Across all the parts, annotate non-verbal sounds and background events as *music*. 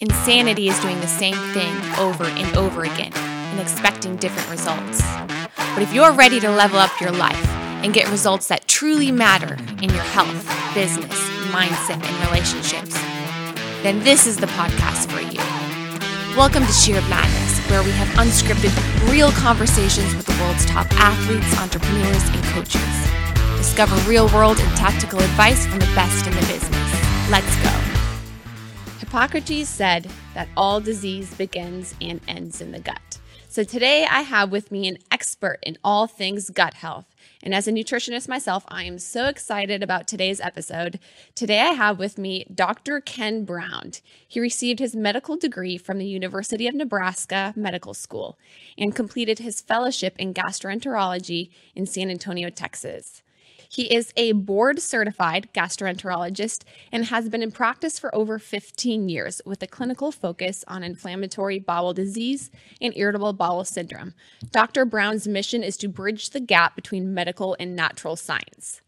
Insanity is doing the same thing over and over again and expecting different results. But if you're ready to level up your life and get results that truly matter in your health, business, mindset, and relationships, then this is the podcast for you. Welcome to Sheer Madness, where we have unscripted, real conversations with the world's top athletes, entrepreneurs, and coaches. Discover real world and tactical advice from the best in the business. Let's go. Hippocrates said that all disease begins and ends in the gut. So today I have with me an expert in all things gut health. And as a nutritionist myself, I am so excited about today's episode. Today I have with me Dr. Ken Brown. He received his medical degree from the University of Nebraska Medical School and completed his fellowship in gastroenterology in San Antonio, Texas. He is a board certified gastroenterologist and has been in practice for over 15 years with a clinical focus on inflammatory bowel disease and irritable bowel syndrome. Dr. Brown's mission is to bridge the gap between medical and natural science.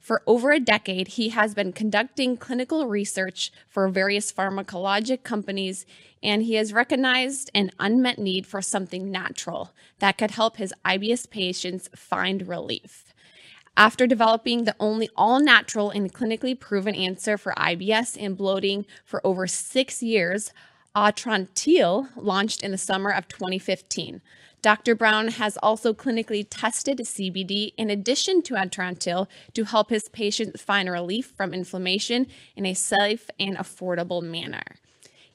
For over a decade, he has been conducting clinical research for various pharmacologic companies, and he has recognized an unmet need for something natural that could help his IBS patients find relief. After developing the only all natural and clinically proven answer for IBS and bloating for over six years, Atrantil launched in the summer of 2015. Dr. Brown has also clinically tested CBD in addition to Atrantil to help his patients find relief from inflammation in a safe and affordable manner.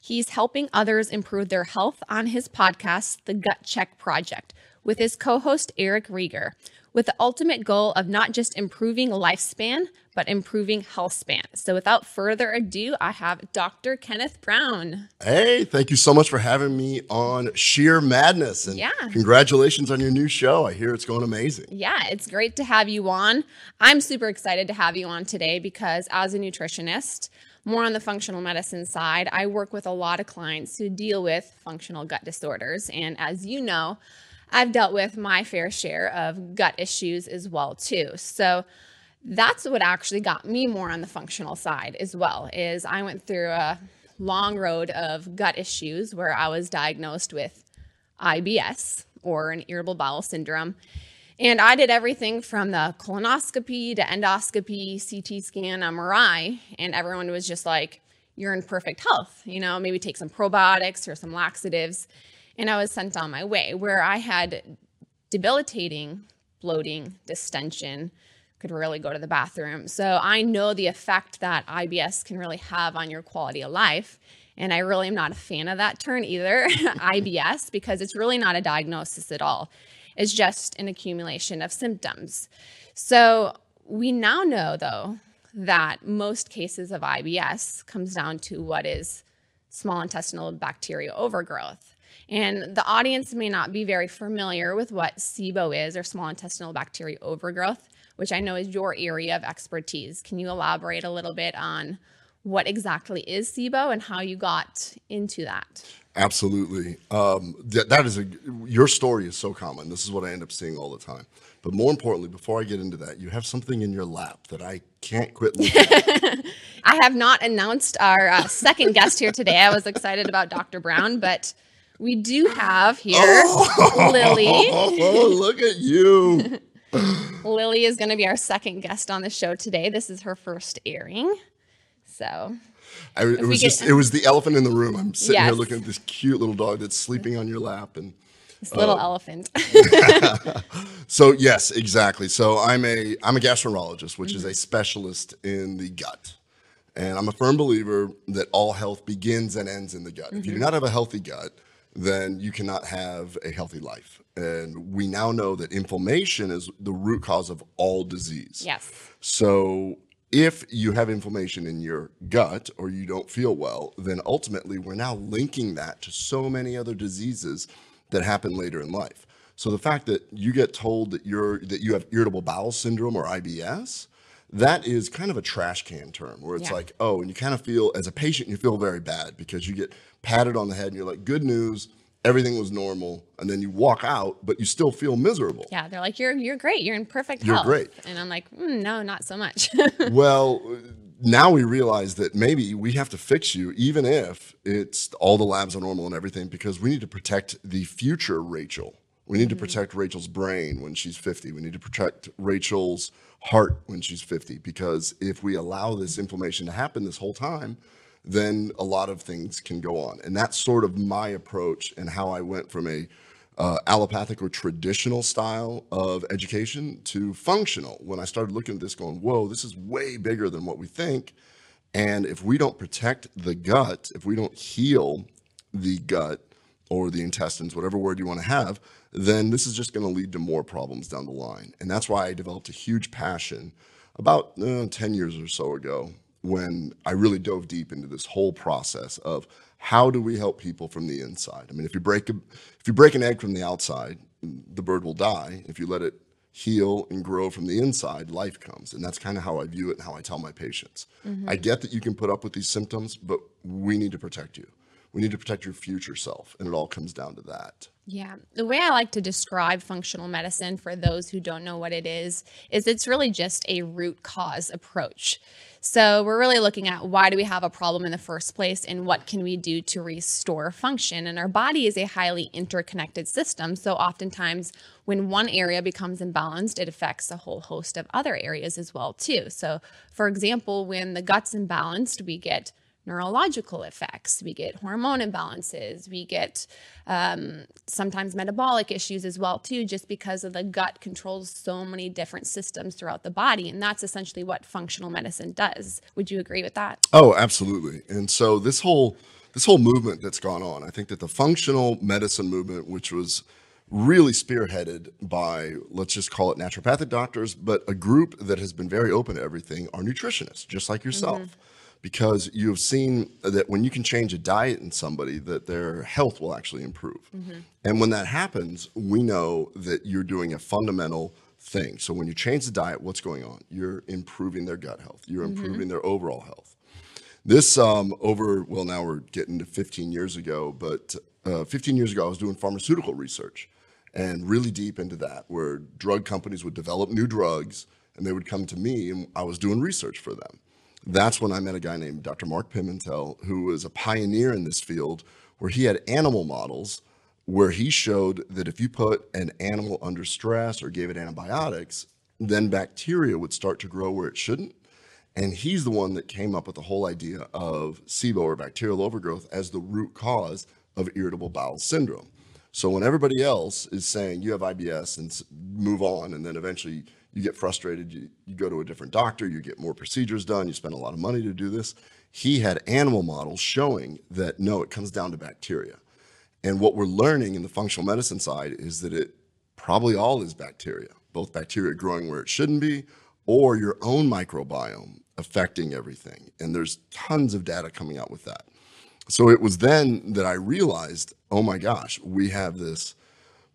He's helping others improve their health on his podcast, The Gut Check Project, with his co host, Eric Rieger with the ultimate goal of not just improving lifespan, but improving health span. So without further ado, I have Dr. Kenneth Brown. Hey, thank you so much for having me on Sheer Madness. And yeah. congratulations on your new show. I hear it's going amazing. Yeah, it's great to have you on. I'm super excited to have you on today because as a nutritionist, more on the functional medicine side, I work with a lot of clients who deal with functional gut disorders. And as you know, I've dealt with my fair share of gut issues as well too. So that's what actually got me more on the functional side as well is I went through a long road of gut issues where I was diagnosed with IBS or an irritable bowel syndrome. And I did everything from the colonoscopy to endoscopy, CT scan, MRI, and everyone was just like, you're in perfect health. You know, maybe take some probiotics or some laxatives and I was sent on my way where I had debilitating bloating, distension, could really go to the bathroom. So I know the effect that IBS can really have on your quality of life. And I really am not a fan of that term either, *laughs* IBS, because it's really not a diagnosis at all. It's just an accumulation of symptoms. So we now know, though, that most cases of IBS comes down to what is small intestinal bacterial overgrowth. And the audience may not be very familiar with what SIBO is or small intestinal bacterial overgrowth, which I know is your area of expertise. Can you elaborate a little bit on what exactly is SIBO and how you got into that? Absolutely. Um, that, that is a, your story is so common. This is what I end up seeing all the time. But more importantly, before I get into that, you have something in your lap that I can't quit looking at. *laughs* I have not announced our uh, second guest here today. I was excited about Dr. Brown, but we do have here oh, Lily. Oh, look at you. *laughs* Lily is going to be our second guest on the show today. This is her first airing. So I, it was just it was the elephant in the room. I'm sitting yes. here looking at this cute little dog that's sleeping on your lap and this little uh, elephant. *laughs* *laughs* so yes, exactly. So I'm a I'm a gastroenterologist, which mm-hmm. is a specialist in the gut. And I'm a firm believer that all health begins and ends in the gut. Mm-hmm. If you do mm-hmm. not have a healthy gut, then you cannot have a healthy life. And we now know that inflammation is the root cause of all disease. Yes. So if you have inflammation in your gut or you don't feel well, then ultimately we're now linking that to so many other diseases that happen later in life. So the fact that you get told that you're that you have irritable bowel syndrome or IBS, that is kind of a trash can term where it's yeah. like, oh, and you kind of feel as a patient, you feel very bad because you get patted on the head and you're like, good news, everything was normal. And then you walk out, but you still feel miserable. Yeah, they're like, you're you're great, you're in perfect you're health. great. And I'm like, mm, no, not so much. *laughs* well, now we realize that maybe we have to fix you, even if it's all the labs are normal and everything, because we need to protect the future Rachel. We need to protect Rachel's brain when she's 50. We need to protect Rachel's heart when she's 50. Because if we allow this inflammation to happen this whole time, then a lot of things can go on. And that's sort of my approach and how I went from a uh, allopathic or traditional style of education to functional. When I started looking at this, going, whoa, this is way bigger than what we think. And if we don't protect the gut, if we don't heal the gut or the intestines, whatever word you want to have, then this is just going to lead to more problems down the line. And that's why I developed a huge passion about uh, 10 years or so ago when I really dove deep into this whole process of how do we help people from the inside? I mean, if you break a, if you break an egg from the outside, the bird will die. If you let it heal and grow from the inside, life comes. And that's kind of how I view it and how I tell my patients. Mm-hmm. I get that you can put up with these symptoms, but we need to protect you. We need to protect your future self. And it all comes down to that. Yeah. The way I like to describe functional medicine for those who don't know what it is, is it's really just a root cause approach. So we're really looking at why do we have a problem in the first place and what can we do to restore function. And our body is a highly interconnected system. So oftentimes when one area becomes imbalanced, it affects a whole host of other areas as well too. So for example, when the gut's imbalanced, we get neurological effects. We get hormone imbalances. We get um, sometimes metabolic issues as well too, just because of the gut controls so many different systems throughout the body, and that's essentially what functional medicine does. Would you agree with that? Oh, absolutely. And so this whole this whole movement that's gone on, I think that the functional medicine movement, which was really spearheaded by, let's just call it naturopathic doctors, but a group that has been very open to everything are nutritionists, just like yourself. Mm-hmm because you've seen that when you can change a diet in somebody that their health will actually improve. Mm-hmm. and when that happens we know that you're doing a fundamental thing. So when you change the diet what's going on? You're improving their gut health. You're mm-hmm. improving their overall health. This um, over well now we're getting to 15 years ago but uh, 15 years ago i was doing pharmaceutical research and really deep into that where drug companies would develop new drugs and they would come to me and i was doing research for them that's when I met a guy named Dr. Mark Pimentel, who was a pioneer in this field, where he had animal models where he showed that if you put an animal under stress or gave it antibiotics, then bacteria would start to grow where it shouldn't. And he's the one that came up with the whole idea of SIBO or bacterial overgrowth as the root cause of irritable bowel syndrome. So when everybody else is saying you have IBS and move on, and then eventually you get frustrated, you, you go to a different doctor, you get more procedures done, you spend a lot of money to do this. He had animal models showing that no, it comes down to bacteria. And what we're learning in the functional medicine side is that it probably all is bacteria, both bacteria growing where it shouldn't be or your own microbiome affecting everything. And there's tons of data coming out with that. So it was then that I realized, oh my gosh, we have this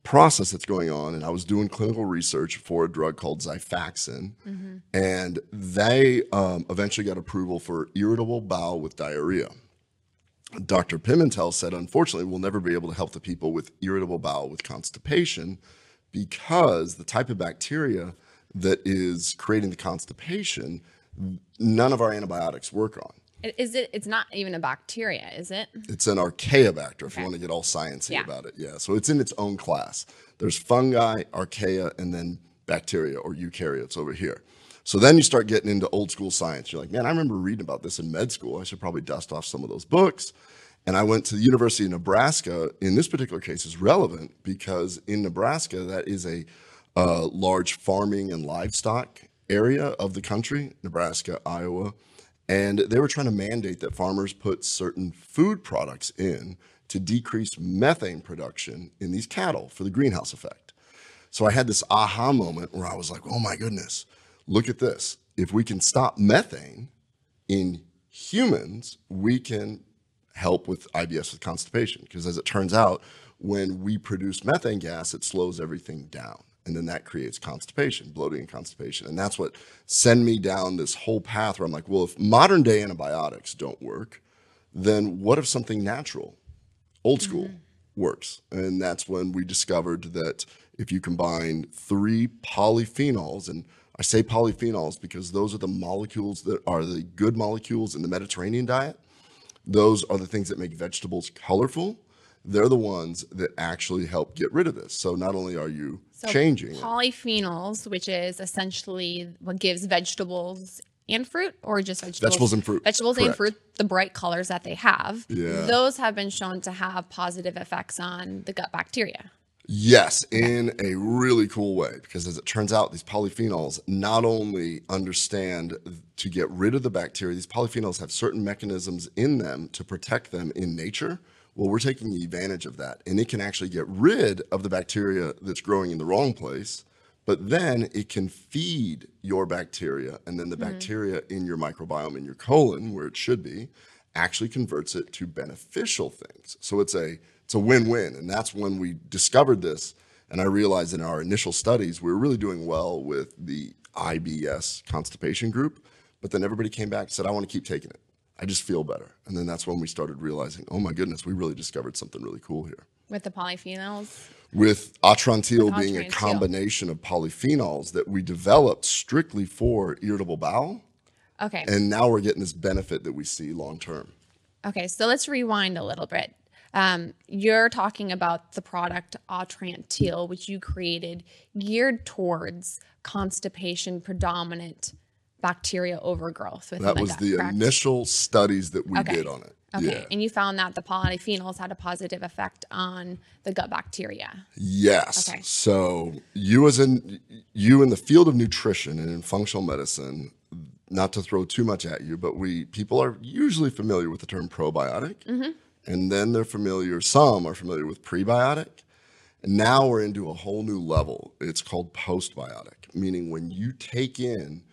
process that's going on. And I was doing clinical research for a drug called Xifaxan, mm-hmm. and they um, eventually got approval for irritable bowel with diarrhea. Dr. Pimentel said, unfortunately, we'll never be able to help the people with irritable bowel with constipation because the type of bacteria that is creating the constipation, none of our antibiotics work on. Is it? It's not even a bacteria, is it? It's an archaea, archaeobacter. If you want to get all sciencey yeah. about it, yeah. So it's in its own class. There's fungi, archaea, and then bacteria or eukaryotes over here. So then you start getting into old school science. You're like, man, I remember reading about this in med school. I should probably dust off some of those books. And I went to the University of Nebraska. In this particular case, is relevant because in Nebraska, that is a uh, large farming and livestock area of the country. Nebraska, Iowa. And they were trying to mandate that farmers put certain food products in to decrease methane production in these cattle for the greenhouse effect. So I had this aha moment where I was like, oh my goodness, look at this. If we can stop methane in humans, we can help with IBS with constipation. Because as it turns out, when we produce methane gas, it slows everything down and then that creates constipation, bloating and constipation. And that's what send me down this whole path where I'm like, well, if modern day antibiotics don't work, then what if something natural, old school, mm-hmm. works? And that's when we discovered that if you combine three polyphenols, and I say polyphenols because those are the molecules that are the good molecules in the Mediterranean diet. Those are the things that make vegetables colorful. They're the ones that actually help get rid of this. So not only are you So changing it, polyphenols, which is essentially what gives vegetables and fruit, or just vegetables, Vegetables and fruit, vegetables and fruit, the bright colors that they have. Yeah. Those have been shown to have positive effects on the gut bacteria. Yes, in a really cool way, because as it turns out, these polyphenols not only understand to get rid of the bacteria, these polyphenols have certain mechanisms in them to protect them in nature. Well, we're taking advantage of that, and it can actually get rid of the bacteria that's growing in the wrong place, but then it can feed your bacteria, and then the mm-hmm. bacteria in your microbiome in your colon, where it should be, actually converts it to beneficial things. So it's a it's a win-win, and that's when we discovered this. And I realized in our initial studies we were really doing well with the IBS constipation group, but then everybody came back and said, "I want to keep taking it. I just feel better." And then that's when we started realizing, "Oh my goodness, we really discovered something really cool here." With the polyphenols, With atrantil With being a combination of polyphenols that we developed strictly for irritable bowel, okay, and now we're getting this benefit that we see long term. okay. So let's rewind a little bit. Um, you're talking about the product Atrantil, which you created geared towards constipation predominant bacteria overgrowth within That was gut, the correct? initial studies that we Okay. did on it. Okay, Yeah. and you found that the polyphenols had a positive effect on the gut bacteria. Yes. Okay. So you as in you in the field of nutrition and in functional medicine, not to throw too much at you, but we people are usually familiar with the term probiotic. Mm-hmm. And then they're familiar, some are familiar with prebiotic. And now we're into a whole new level. It's called postbiotic, meaning when you take in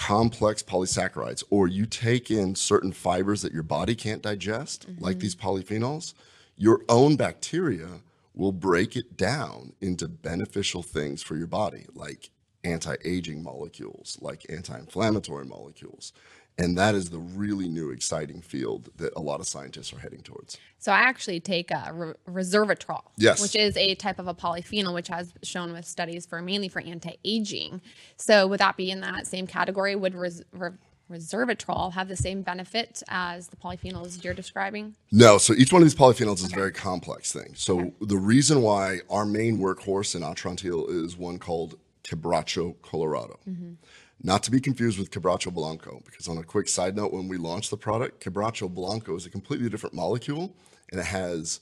complex polysaccharides or you take in certain fibers that your body can't digest, like mm-hmm. these polyphenols, your own bacteria will break it down into beneficial things for your body, like anti aging molecules, like anti inflammatory molecules. And that is the really new, exciting field that a lot of scientists are heading towards. So I actually take a re- resveratrol, Yes. which is a type of a polyphenol, which has shown with studies for mainly for anti-aging. So would that be in that same category? Would res- re- resveratrol have the same benefit as the polyphenols you're describing? No, so each one of these polyphenols is a very complex thing. So the reason why our main workhorse in Atrantil is one called Quebracho Colorado. Mm-hmm. Not to be confused with Quebracho Blanco, because on a quick side note, when we launched the product, Quebracho Blanco is a completely different molecule and it has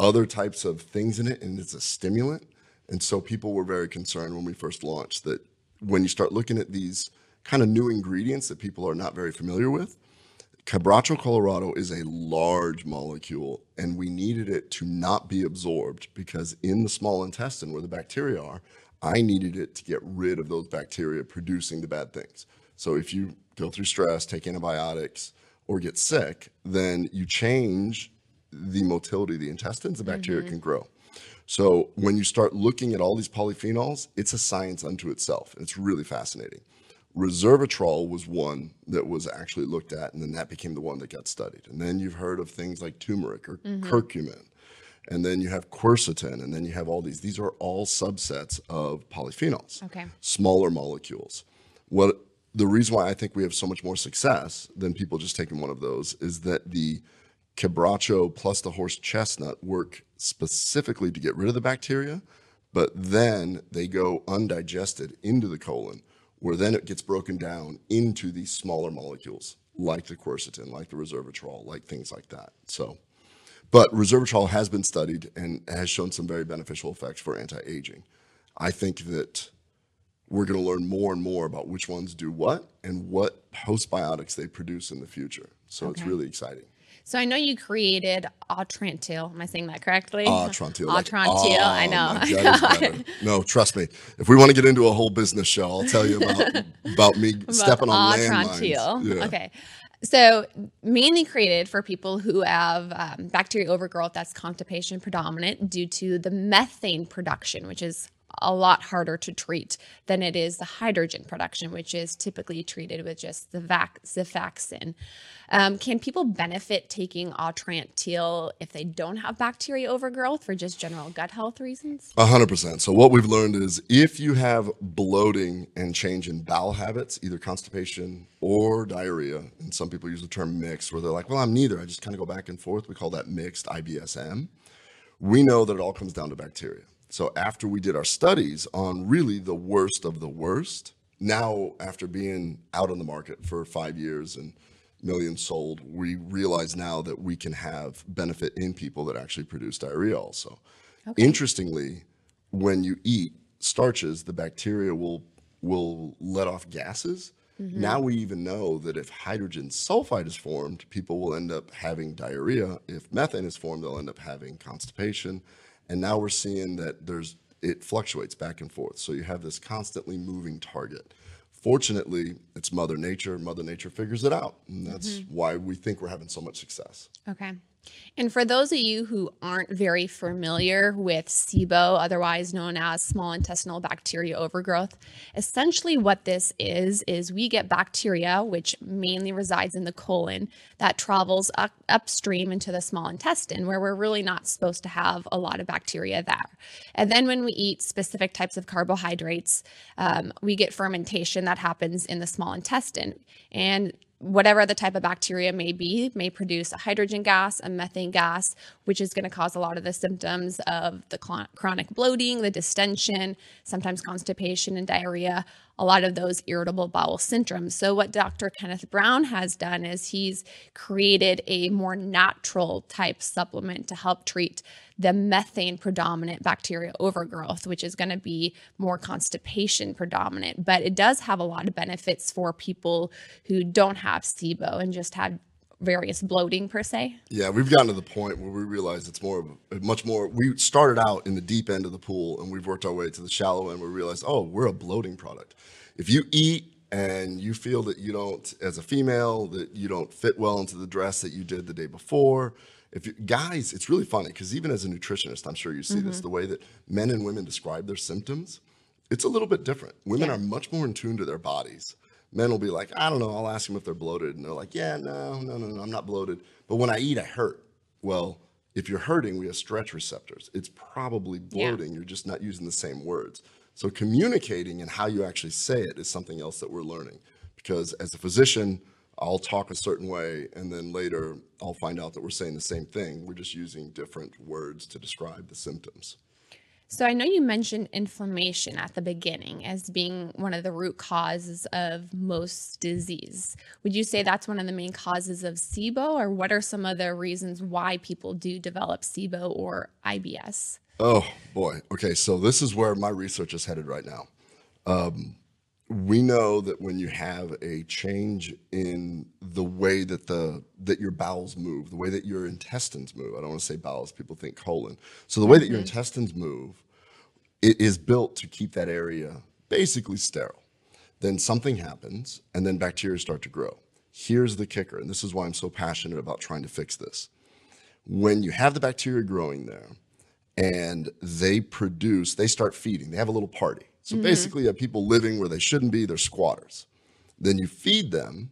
other types of things in it and it's a stimulant. And so people were very concerned when we first launched that when you start looking at these kind of new ingredients that people are not very familiar with, Quebracho Colorado is a large molecule, and we needed it to not be absorbed because in the small intestine where the bacteria are, I needed it to get rid of those bacteria producing the bad things. So if you go through stress, take antibiotics, or get sick, then you change the motility of the intestines, the bacteria mm-hmm. can grow. So when you start looking at all these polyphenols, it's a science unto itself. It's really fascinating. Resveratrol was one that was actually looked at, and then that became the one that got studied. And then you've heard of things like turmeric or mm-hmm. curcumin, and then you have quercetin, and then you have all these. These are all subsets of polyphenols, Okay. smaller molecules. What the reason why I think we have so much more success than people just taking one of those is that the quebracho plus the horse chestnut work specifically to get rid of the bacteria, but then they go undigested into the colon, where then it gets broken down into these smaller molecules, like the quercetin, like the resveratrol, like things like that. So, but resveratrol has been studied and has shown some very beneficial effects for anti-aging. I think that we're going to learn more and more about which ones do what and what postbiotics they produce in the future. So it's really exciting. So I know you created Atrantil. Am I saying that correctly? Atrantil. like, Atrantil. I oh, know. *laughs* no, trust me. If we want to get into a whole business show, I'll tell you about about me *laughs* stepping on landmines. Yeah. Okay. So mainly created for people who have um, bacteria overgrowth that's constipation predominant due to the methane production, which is a lot harder to treat than it is the hydrogen production, which is typically treated with just the vac- Xifaxan. Um, can people benefit taking Atrantil if they don't have bacteria overgrowth for just general gut health reasons? A hundred percent. So what we've learned is if you have bloating and change in bowel habits, either constipation or diarrhea, and some people use the term mixed, where they're like, "Well, I'm neither. I just kind of go back and forth." We call that mixed IBSM. We know that it all comes down to bacteria. So after we did our studies on really the worst of the worst, now after being out on the market for five years and millions sold, we realize now that we can have benefit in people that actually produce diarrhea also. Okay. Interestingly, when you eat starches, the bacteria will will let off gases. Mm-hmm. Now we even know that if hydrogen sulfide is formed, people will end up having diarrhea. If methane is formed, they'll end up having constipation. And now we're seeing that there's it fluctuates back and forth. So you have this constantly moving target. Fortunately, it's Mother Nature. Mother Nature figures it out. And that's mm-hmm. why we think we're having so much success. Okay. And for those of you who aren't very familiar with SIBO, otherwise known as small intestinal bacteria overgrowth, essentially what this is, is we get bacteria, which mainly resides in the colon, that travels up, upstream into the small intestine, where we're really not supposed to have a lot of bacteria there. And then when we eat specific types of carbohydrates, um, we get fermentation that happens in the small intestine. And whatever the type of bacteria may be, may produce a hydrogen gas, a methane gas, which is going to cause a lot of the symptoms of the chronic bloating, the distension, sometimes constipation and diarrhea, a lot of those irritable bowel syndromes. So, what Dr. Kenneth Brown has done is he's created a more natural type supplement to help treat the methane predominant bacteria overgrowth, which is going to be more constipation predominant. But it does have a lot of benefits for people who don't have SIBO and just have various bloating per se? Yeah, we've gotten to the point where we realize it's more of much more. We started out in the deep end of the pool and we've worked our way to the shallow end. We realized, oh, we're a bloating product. If you eat and you feel that you don't, as a female, that you don't fit well into the dress that you did the day before, if you, guys, it's really funny because even as a nutritionist, I'm sure you see mm-hmm. this, the way that men and women describe their symptoms, it's a little bit different. Women yeah. are much more in tune to their bodies. Men will be like, I don't know, I'll ask them if they're bloated. And they're like, yeah, no, no, no, no, I'm not bloated. But when I eat, I hurt. Well, if you're hurting, we have stretch receptors. It's probably bloating. Yeah. You're just not using the same words. So communicating and how you actually say it is something else that we're learning. Because as a physician, I'll talk a certain way, and then later I'll find out that we're saying the same thing. We're just using different words to describe the symptoms. So I know you mentioned inflammation at the beginning as being one of the root causes of most disease. Would you say that's one of the main causes of SIBO, or what are some other reasons why people do develop SIBO or IBS? Oh boy. Okay, so this is where my research is headed right now. Um, we know that when you have a change in the way that the that your bowels move, the way that your intestines move. I don't want to say bowels; people think colon. So the way that your mm-hmm. intestines move, it is built to keep that area basically sterile. Then something happens, and then bacteria start to grow. Here's the kicker, and this is why I'm so passionate about trying to fix this. When you have the bacteria growing there, and they produce, they start feeding. They have a little party so mm-hmm. basically, you have people living where they shouldn't be, they're squatters. Then you feed them.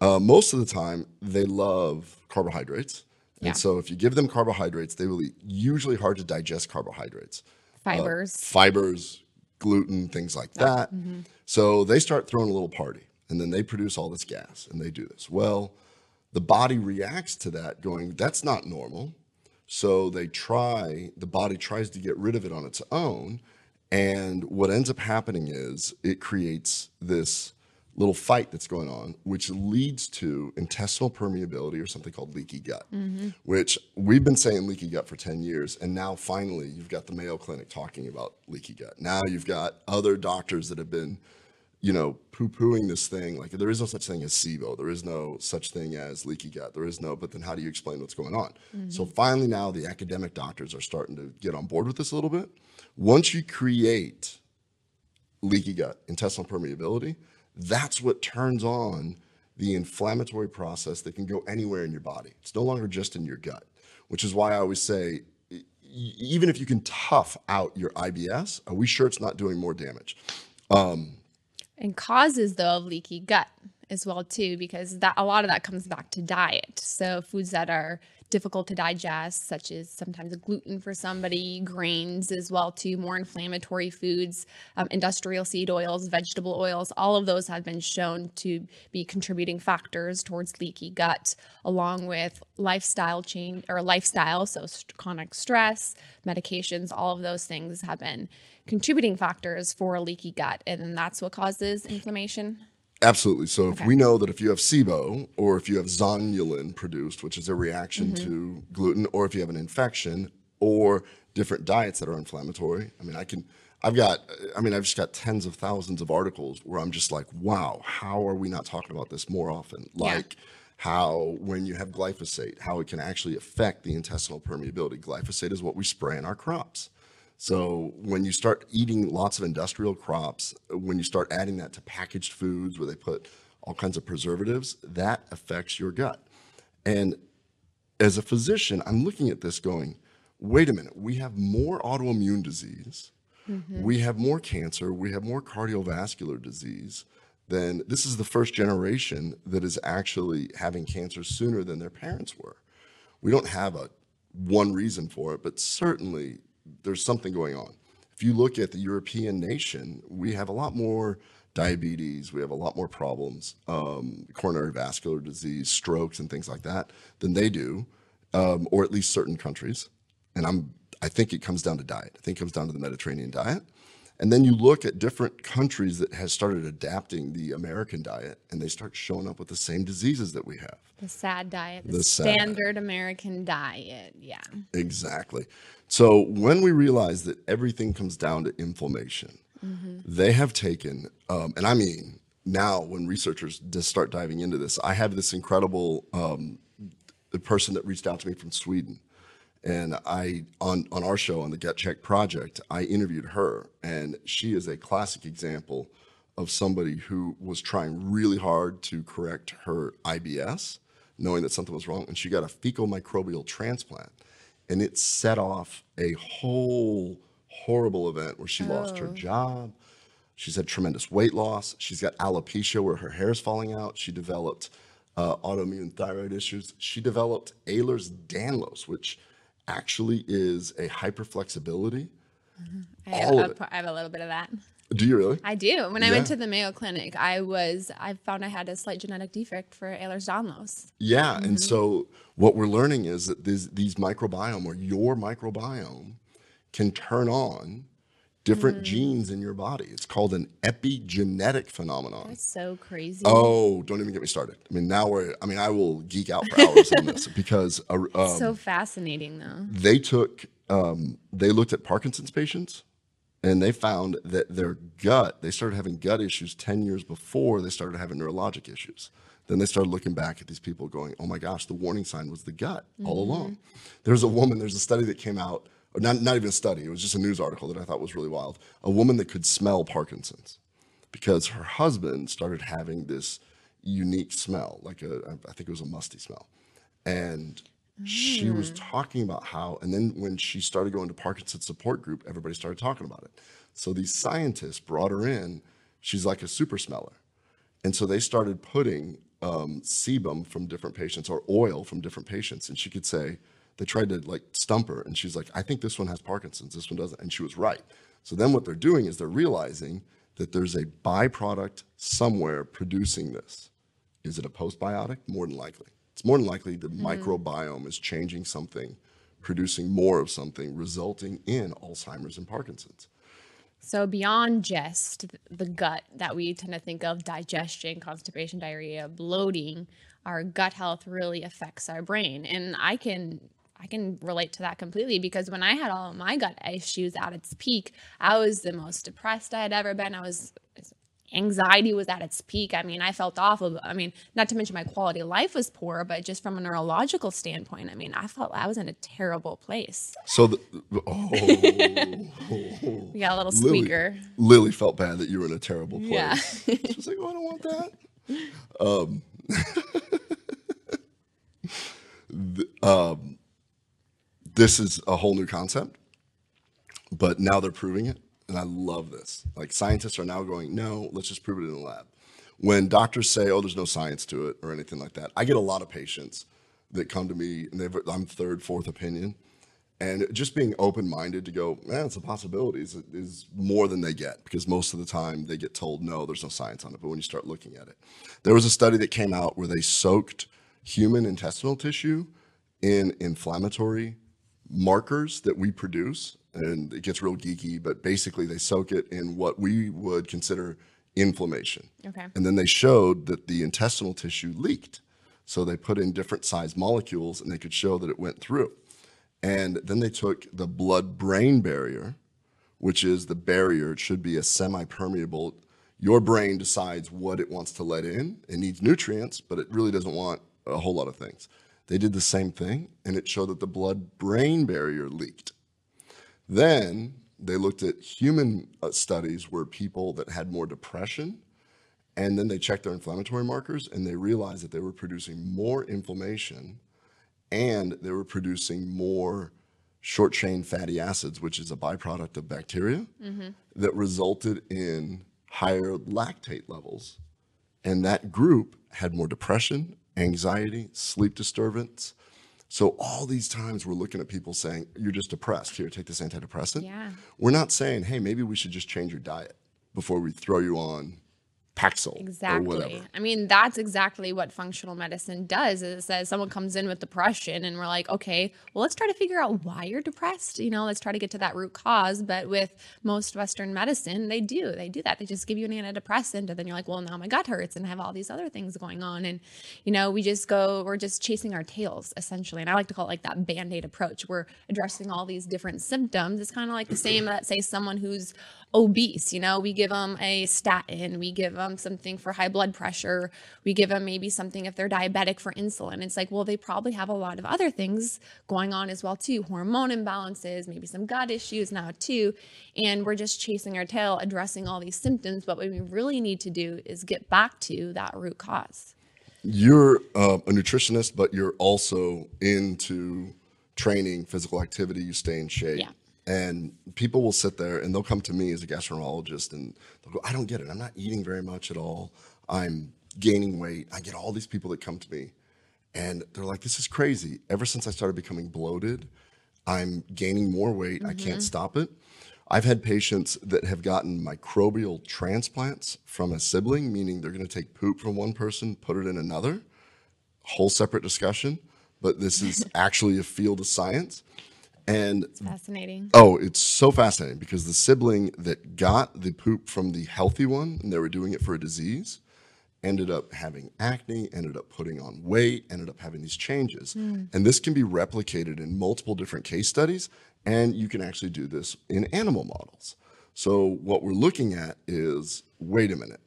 Uh, most of the time, they love carbohydrates. And yeah. so if you give them carbohydrates, they will eat usually hard to digest carbohydrates. Fibers. Uh, fibers, gluten, things like oh, that. Mm-hmm. So they start throwing a little party and then they produce all this gas and they do this. Well, the body reacts to that going, that's not normal. So they try, the body tries to get rid of it on its own. And what ends up happening is it creates this little fight that's going on, which leads to intestinal permeability or something called leaky gut, mm-hmm. which we've been saying leaky gut for 10 years. And now finally, you've got the Mayo Clinic talking about leaky gut. Now you've got other doctors that have been, you know, poo pooing this thing. Like there is no such thing as SIBO, there is no such thing as leaky gut, there is no, but then how do you explain what's going on? Mm-hmm. So finally, now the academic doctors are starting to get on board with this a little bit. Once you create leaky gut, intestinal permeability, that's what turns on the inflammatory process that can go anywhere in your body. It's no longer just in your gut, which is why I always say even if you can tough out your IBS, are we sure it's not doing more damage? Um, and causes though of leaky gut as well too because that a lot of that comes back to diet so foods that are difficult to digest such as sometimes gluten for somebody grains as well too more inflammatory foods um, industrial seed oils vegetable oils. All of those have been shown to be contributing factors towards leaky gut along with lifestyle change or lifestyle so chronic stress medications all of those things have been contributing factors for a leaky gut and that's what causes inflammation Absolutely. So if we know that if you have SIBO or if you have zonulin produced, which is a reaction mm-hmm. to gluten, or if you have an infection or different diets that are inflammatory, I mean, I can, I've got, I mean, I've just got tens of thousands of articles where I'm just like, wow, how are we not talking about this more often? Like, yeah. How, when you have glyphosate, how it can actually affect the intestinal permeability. Glyphosate is what we spray in our crops. So when you start eating lots of industrial crops, when you start adding that to packaged foods where they put all kinds of preservatives, that affects your gut. And as a physician, I'm looking at this going, wait a minute, we have more autoimmune disease, mm-hmm. we have more cancer, we have more cardiovascular disease. Then this is the first generation that is actually having cancer sooner than their parents were. We don't have a one reason for it, but certainly there's something going on. If you look at the European nation, we have a lot more diabetes, we have a lot more problems, um, coronary vascular disease, strokes, and things like that than they do, um, or at least certain countries. And I'm, I think it comes down to diet. I think it comes down to the Mediterranean diet. And then you look at different countries that has started adapting the American diet, and they start showing up with the same diseases that we have. The SAD diet, the, the standard American diet. Yeah. Exactly. So when we realize that everything comes down to inflammation, mm-hmm. they have taken, um, and I mean, now when researchers just start diving into this, I have this incredible um, person that reached out to me from Sweden and I on on our show on the Gut Check project, I interviewed her, and she is a classic example of somebody who was trying really hard to correct her IBS, knowing that something was wrong, and she got a fecal microbial transplant, and it set off a whole horrible event where she oh. lost her oh. job. She's had tremendous weight loss. She's got alopecia where her hair is falling out. She developed uh, autoimmune thyroid issues. She developed Ehlers-Danlos, which actually is a hyperflexibility. Mm-hmm. I, have, I have a little bit of that. Do you really? I do. When yeah. I went to the Mayo Clinic, I was I found I had a slight genetic defect for Ehlers-Danlos. Yeah, mm-hmm. and so what we're learning is that these these microbiome or your microbiome can turn on different mm. genes in your body. It's called an epigenetic phenomenon. That's so crazy. Oh, don't even get me started. I mean, now we're, I mean, I will geek out for hours on this *laughs* because. Uh, um, so fascinating, though. They took, um, they looked at Parkinson's patients and they found that their gut, they started having gut issues 10 years before they started having neurologic issues. Then they started looking back at these people going, oh my gosh, the warning sign was the gut mm-hmm. all along. There's a woman, there's a study that came out not, not even a study, it was just a news article that I thought was really wild. A woman that could smell Parkinson's because her husband started having this unique smell, like a, I think it was a musty smell. And. She was mm. talking about how, and then when she started going to Parkinson's support group, everybody started talking about it. So these scientists brought her in. She's like a super smeller. And so they started putting um, sebum from different patients or oil from different patients. And she could say, they tried to like stump her and she's like i think this one has parkinson's this one doesn't and she was right so then what they're doing is they're realizing that there's a byproduct somewhere producing this is it a postbiotic more than likely it's more than likely the mm-hmm. microbiome is changing something producing more of something resulting in alzheimer's and parkinson's so beyond just the gut that we tend to think of digestion constipation diarrhea bloating our gut health really affects our brain and i can I can relate to that completely because when I had all of my gut issues at its peak, I was the most depressed I had ever been. I was anxiety was at its peak. I mean, I felt awful. I mean, not to mention my quality of life was poor, but just from a neurological standpoint, I mean, I felt I was in a terrible place. So, the, oh, *laughs* we got a little squeaker. Lily, Lily, felt bad that you were in a terrible place. Yeah. *laughs* she was like, "Oh, I don't want that." Um, *laughs* the, um, this is a whole new concept, but now they're proving it. And I love this. Like scientists are now going, no, let's just prove it in the lab. When doctors say, oh, there's no science to it or anything like that, I get a lot of patients that come to me and they've, I'm third, fourth opinion. And just being open minded to go, man, it's a possibility is, is more than they get because most of the time they get told, no, there's no science on it. But when you start looking at it, there was a study that came out where they soaked human intestinal tissue in inflammatory markers that we produce. And it gets real geeky, but basically they soak it in what we would consider inflammation. Okay. And then they showed that the intestinal tissue leaked. So they put in different size molecules and they could show that it went through. And then they took the blood brain barrier, which is the barrier, it should be a semi permeable. Your brain decides what it wants to let in. It needs nutrients, but it really doesn't want a whole lot of things. They did the same thing, and it showed that the blood brain barrier leaked. Then they looked at human uh, studies where people that had more depression, and then they checked their inflammatory markers, and they realized that they were producing more inflammation and they were producing more short chain fatty acids, which is a byproduct of bacteria, that resulted in higher lactate levels. And that group had more depression, anxiety, sleep disturbance. So all these times we're looking at people saying, you're just depressed. Here, take this antidepressant. Yeah. We're not saying, hey, maybe we should just change your diet before we throw you on Paxil Exactly. I mean, that's exactly what functional medicine does. Is it says someone comes in with depression, and we're like, okay, well, let's try to figure out why you're depressed. You know, let's try to get to that root cause. But with most Western medicine, they do they do that. They just give you an antidepressant, and then you're like, well, now my gut hurts, and I have all these other things going on. And you know, we just go, we're just chasing our tails essentially. And I like to call it like that band aid approach. We're addressing all these different symptoms. It's kind of like the same. Let's say someone who's obese you know we give them a statin we give them something for high blood pressure we give them maybe something if they're diabetic for insulin it's like well they probably have a lot of other things going on as well too hormone imbalances maybe some gut issues now too and we're just chasing our tail addressing all these symptoms but what we really need to do is get back to that root cause You're uh, a nutritionist, but you're also into training, physical activity. You stay in shape. Yeah. And people will sit there and they'll come to me as a gastroenterologist and they'll go, I don't get it. I'm not eating very much at all. I'm gaining weight. I get all these people that come to me and they're like, this is crazy. Ever since I started becoming bloated, I'm gaining more weight. I can't mm-hmm. stop it. I've had patients that have gotten microbial transplants from a sibling, meaning they're going to take poop from one person, put it in another. Whole separate discussion, but this is *laughs* actually a field of science. And it's fascinating oh, it's so fascinating because the sibling that got the poop from the healthy one, and they were doing it for a disease, ended up having acne, ended up putting on weight, ended up having these changes. Hmm. And this can be replicated in multiple different case studies, and you can actually do this in animal models. So, what we're looking at is wait a minute,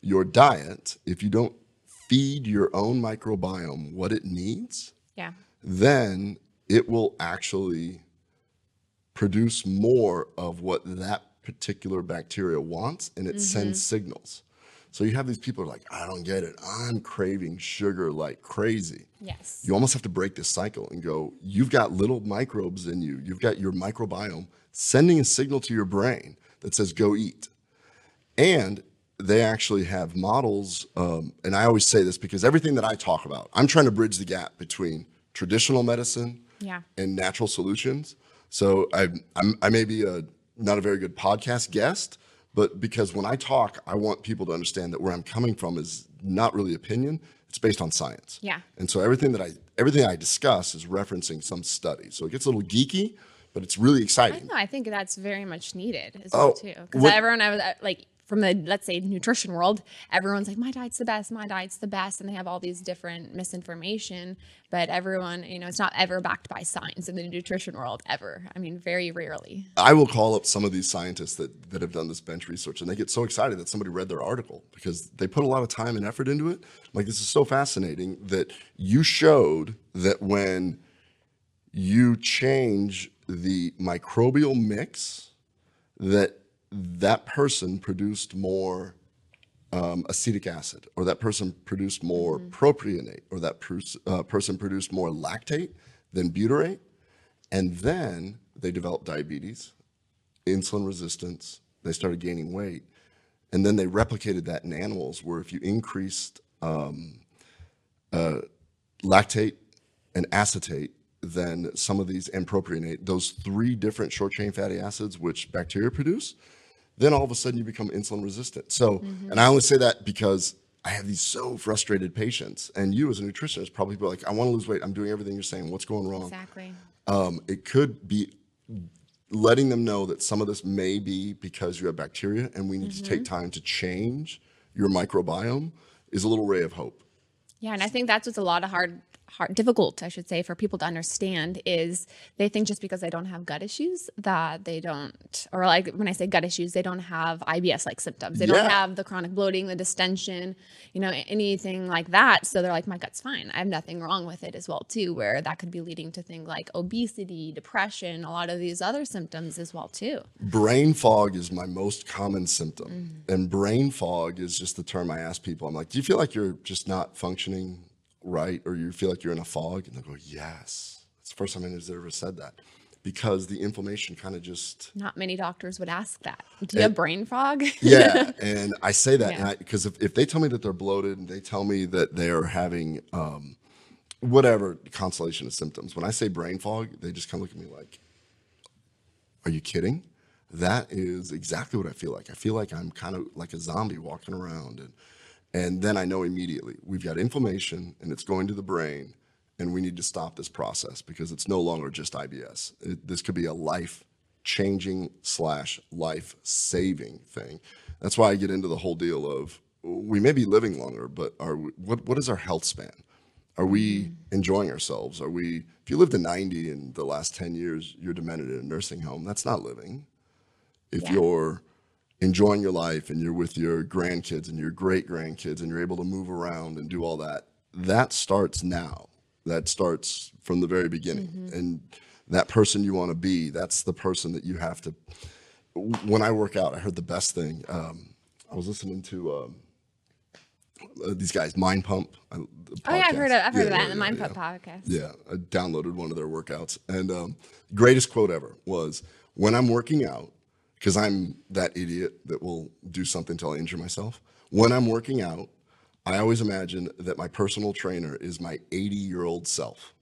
your diet, if you don't feed your own microbiome what it needs, yeah then it will actually produce more of what that particular bacteria wants and it sends signals. So you have these people who are like, I don't get it. I'm craving sugar like crazy. yes You almost have to break this cycle and go, you've got little microbes in you. You've got your microbiome sending a signal to your brain that says, go eat. And they actually have models. Um, and I always say this because everything that I talk about, I'm trying to bridge the gap between traditional medicine yeah and natural solutions. So I, I'm, I may be a not a very good podcast guest, but because when I talk, I want people to understand that where I'm coming from is not really opinion; it's based on science. Yeah. And so everything that I everything I discuss is referencing some study. So it gets a little geeky, but it's really I exciting. know. I think that's very much needed as Oh, well too. Because everyone, I was like, from the let's say nutrition world, everyone's like, my diet's the best, my diet's the best, and they have all these different misinformation. But everyone, you know, it's not ever backed by science in the nutrition world ever. I mean, very rarely. I will call up some of these scientists that, that have done this bench research and they get so excited that somebody read their article because they put a lot of time and effort into it. Like, this is so fascinating that you showed that when you change the microbial mix, that that person produced more um, acetic acid, or that person produced more propionate, or that pers- uh, person produced more lactate than butyrate. And then they developed diabetes, insulin resistance, they started gaining weight. And then they replicated that in animals where if you increased um, uh, lactate and acetate, then some of these and propionate, those three different short chain fatty acids which bacteria produce, then all of a sudden you become insulin resistant. So, and I only say that because I have these so frustrated patients, and you as a nutritionist probably be like, I want to lose weight. I'm doing everything you're saying. What's going wrong? Exactly. Um, it could be letting them know that some of this may be because you have bacteria, and we need to take time to change your microbiome is a little ray of hope. Yeah, and I think that's what's a lot of hard, hard, difficult, I should say, for people to understand is they think just because they don't have gut issues that they don't, or like when I say gut issues, they don't have IBS like symptoms. They Yeah. don't have the chronic bloating, the distension, you know, anything like that. So they're like, my gut's fine. I have nothing wrong with it as well too. Where that could be leading to things like obesity, depression, a lot of these other symptoms as well too. Brain fog is my most common symptom. Mm-hmm. And brain fog is just the term I ask people. I'm like, do you feel like you're just not functioning right? Or you feel like you're in a fog? And they'll go, yes. It's the first time anyone's ever said that. Because the inflammation kind of just Not many doctors would ask that. Do you have brain fog? yeah and i say that *laughs* Yeah. because if, if they tell me that they're bloated and they tell me that they're having um, whatever constellation of symptoms when i say brain fog they just kind of look at me like are you kidding that is exactly what i feel like i feel like i'm kind of like a zombie walking around and and then i know immediately we've got inflammation and it's going to the brain and we need to stop this process because it's no longer just ibs it, this could be a life changing slash life saving thing. That's why I get into the whole deal of we may be living longer, but are we, what what is our health span? Are we mm-hmm. enjoying ourselves? Are we if you lived to 90 in the last 10 years, you're demented in a nursing home, that's not living. If Yeah. you're enjoying your life and you're with your grandkids and your great grandkids and you're able to move around and do all that, that starts now. That starts from the very beginning. And that person you want to be, that's the person that you have to. When I work out, I heard the best thing. Um, I was listening to um, uh, these guys, Mind Pump. I, Oh yeah, I've heard of, I've heard Yeah, of that yeah, in the Mind yeah, Pump podcast. yeah, I downloaded one of their workouts, and um, greatest quote ever was, "When I'm working out, because I'm that idiot that will do something till I injure myself. When I'm working out, I always imagine that my personal trainer is my 80 year old self,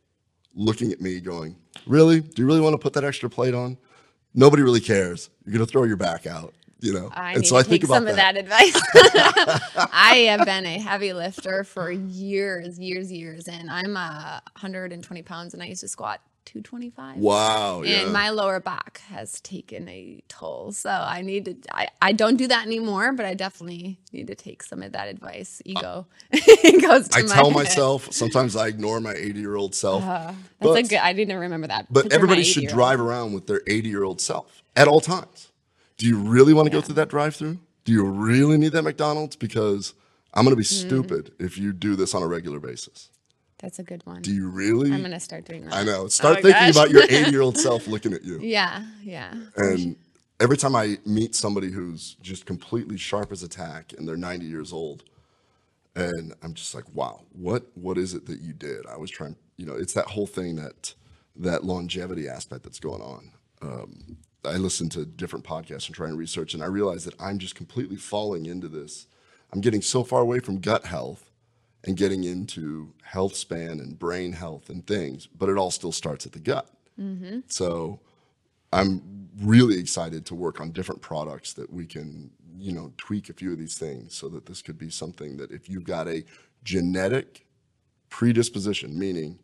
looking at me, going, "Really? Do you really want to put that extra plate on? Nobody really cares. You're gonna throw your back out." You know, I and need so I to think take about some of that advice. *laughs* I have been a heavy lifter for years, years, years, and I'm uh, 120 pounds, and I used to squat 225. Wow, yeah. And my lower back has taken a toll, so I need to. I, I don't do that anymore, but I definitely need to take some of that advice. Ego *laughs* goes. To I my tell head. myself sometimes I ignore my 80 year old self. That's but- a good. I didn't remember that. But everybody should drive around with their 80 year old self at all times. Do you really want to go through that drive through? Do you really need that McDonald's? Because I'm going to be Mm-hmm. stupid if you do this on a regular basis. That's a good one. Do you really? I'm gonna start doing that. I know. Start my thinking gosh. about your 80 year old *laughs* self looking at you. Yeah, yeah. And every time I meet somebody who's just completely sharp as a tack and they're 90 years old, and I'm just like, wow, what what is it that you did? I was trying, you know, it's that whole thing that that longevity aspect that's going on. Um, I listen to different podcasts and try and research, and I realize that I'm just completely falling into this. I'm getting so far away from gut health and getting into health span and brain health and things, but it all still starts at the gut. Mm-hmm. So I'm really excited to work on different products that we can, you know, tweak a few of these things so that this could be something that if you've got a genetic predisposition, meaning,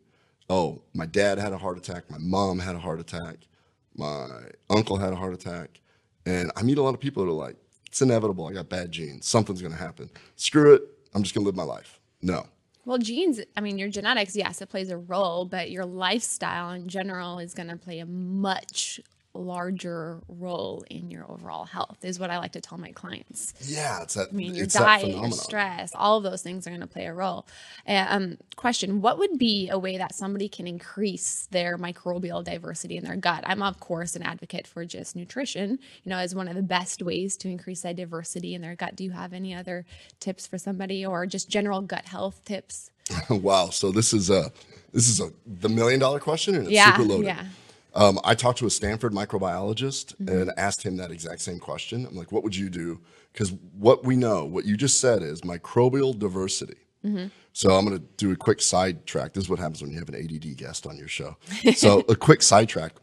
oh, my dad had a heart attack, my mom had a heart attack, my uncle had a heart attack, and I meet a lot of people that are like, it's inevitable. I got bad genes. Something's going to happen. Screw it. I'm just going to live my life. No. Well, genes, I mean, your genetics, yes, it plays a role, but your lifestyle in general is going to play a much larger role in your overall health, is what I like to tell my clients. Yeah, it's that. I mean, your diet, your stress, all of those things are going to play a role. Um, question What would be a way that somebody can increase their microbial diversity in their gut? I'm, of course, an advocate for just nutrition, you know, as one of the best ways to increase that diversity in their gut. Do you have any other tips for somebody or just general gut health tips? *laughs* wow. So this is a this is a the million dollar question and it's Yeah, super loaded. yeah. Um, I talked to a Stanford microbiologist and asked him that exact same question. I'm like, what would you do? Because what we know, what you just said is microbial diversity. So I'm going to do a quick sidetrack. This is what happens when you have an ADD guest on your show. *laughs* So a quick sidetrack.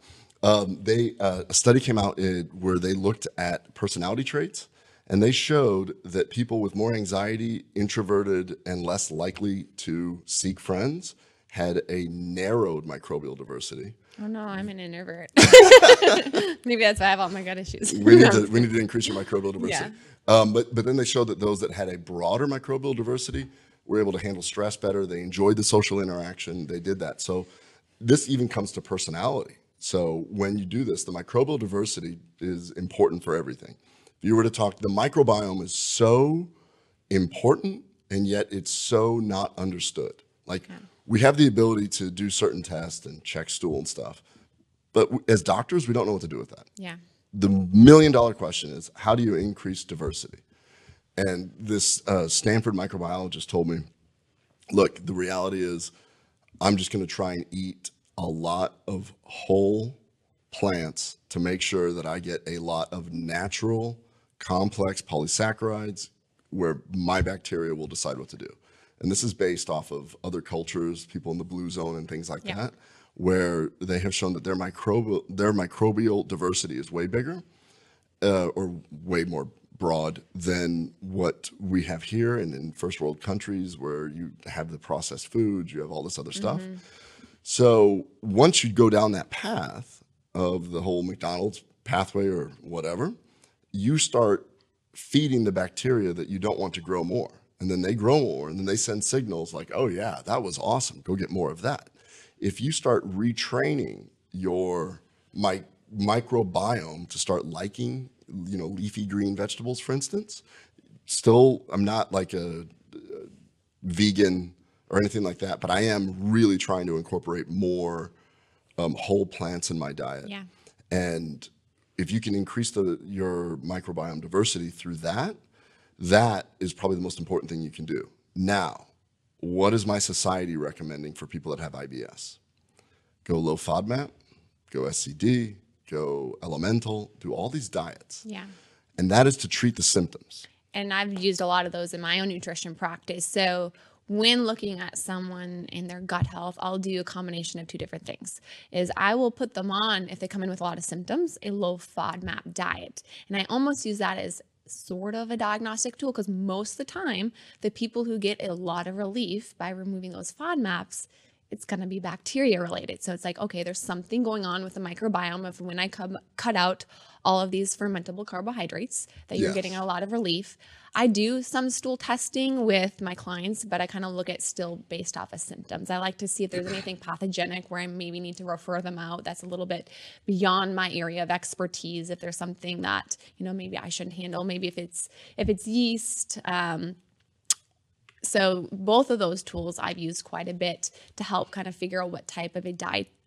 Um, they uh, a study came out in, where they looked at personality traits, and they showed that people with more anxiety, introverted, and less likely to seek friends had a narrowed microbial diversity. Oh no, I'm an introvert. *laughs* *laughs* Maybe that's why I have all my gut issues. We need to *laughs* we need to increase your microbial diversity. Yeah. Um, but but then they showed that those that had a broader microbial diversity were able to handle stress better. They enjoyed the social interaction. They did that. So this even comes to personality. So when you do this, the microbial diversity is important for everything. If you were to talk, the microbiome is so important, and yet it's so not understood. Like we have the ability to do certain tests and check stool and stuff, but as doctors, we don't know what to do with that Yeah. the million dollar question is how do you increase diversity? And this uh, Stanford microbiologist told me, look, the reality is I'm just going to try and eat a lot of whole plants to make sure that I get a lot of natural, complex polysaccharides where my bacteria will decide what to do. And this is based off of other cultures, people in the blue zone and things like Yeah. that, where they have shown that their microbial their microbial diversity is way bigger uh, or way more broad than what we have here and in first world countries where you have the processed foods, you have all this other stuff. So once you go down that path of the whole McDonald's pathway or whatever, you start feeding the bacteria that you don't want to grow more. And then they grow more and then they send signals like, oh, yeah, that was awesome. Go get more of that. If you start retraining your mi- microbiome to start liking, you know, leafy green vegetables, for instance, still, I'm not like a, vegan or anything like that, but I am really trying to incorporate more um, whole plants in my diet. Yeah. And if you can increase the your microbiome diversity through that, that is probably the most important thing you can do. Now, what is my society recommending for people that have IBS? Go low FODMAP, go SCD, go elemental, do all these diets. Yeah. And that is to treat the symptoms. and I've used a lot of those in my own nutrition practice. So when looking at someone in their gut health, I'll do a combination of two different things. Is I will put them on if they come in with a lot of symptoms, a low FODMAP diet. And I almost use that as sort of a diagnostic tool because most of the time, the people who get a lot of relief by removing those FODMAPs, it's going to be bacteria related. So it's like, okay, there's something going on with the microbiome of when I come cut out all of these fermentable carbohydrates that you're Yes. getting a lot of relief. I do some stool testing with my clients, but I kind of look at still based off of symptoms. I like to see if there's anything pathogenic where I maybe need to refer them out. That's a little bit beyond my area of expertise. If there's something that you know maybe I shouldn't handle, maybe if it's if it's yeast. Um, so both of those tools I've used quite a bit to help kind of figure out what type of a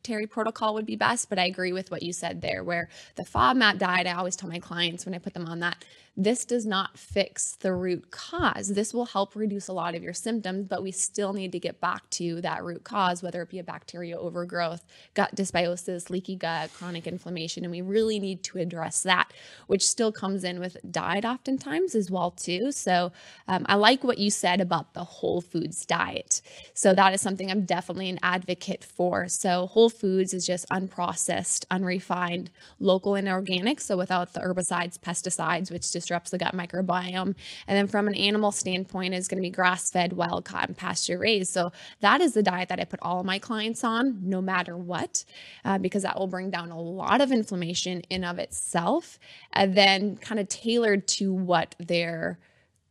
dietary protocol would be best. But I agree with what you said there, where the FODMAP diet, I always tell my clients when I put them on that, this does not fix the root cause. This will help reduce a lot of your symptoms, but we still need to get back to that root cause, whether it be a bacteria overgrowth, gut dysbiosis, leaky gut, chronic inflammation, and we really need to address that, which still comes in with diet oftentimes as well too. So um, I like what you said about the whole foods diet. So that is something I'm definitely an advocate for. So whole foods is just unprocessed, unrefined, local and organic. So without the herbicides, pesticides, which disrupts the gut microbiome. And then from an animal standpoint, is going to be grass fed, wild caught, and pasture raised. So that is the diet that I put all my clients on, no matter what, uh, because that will bring down a lot of inflammation in of itself, and then kind of tailored to what their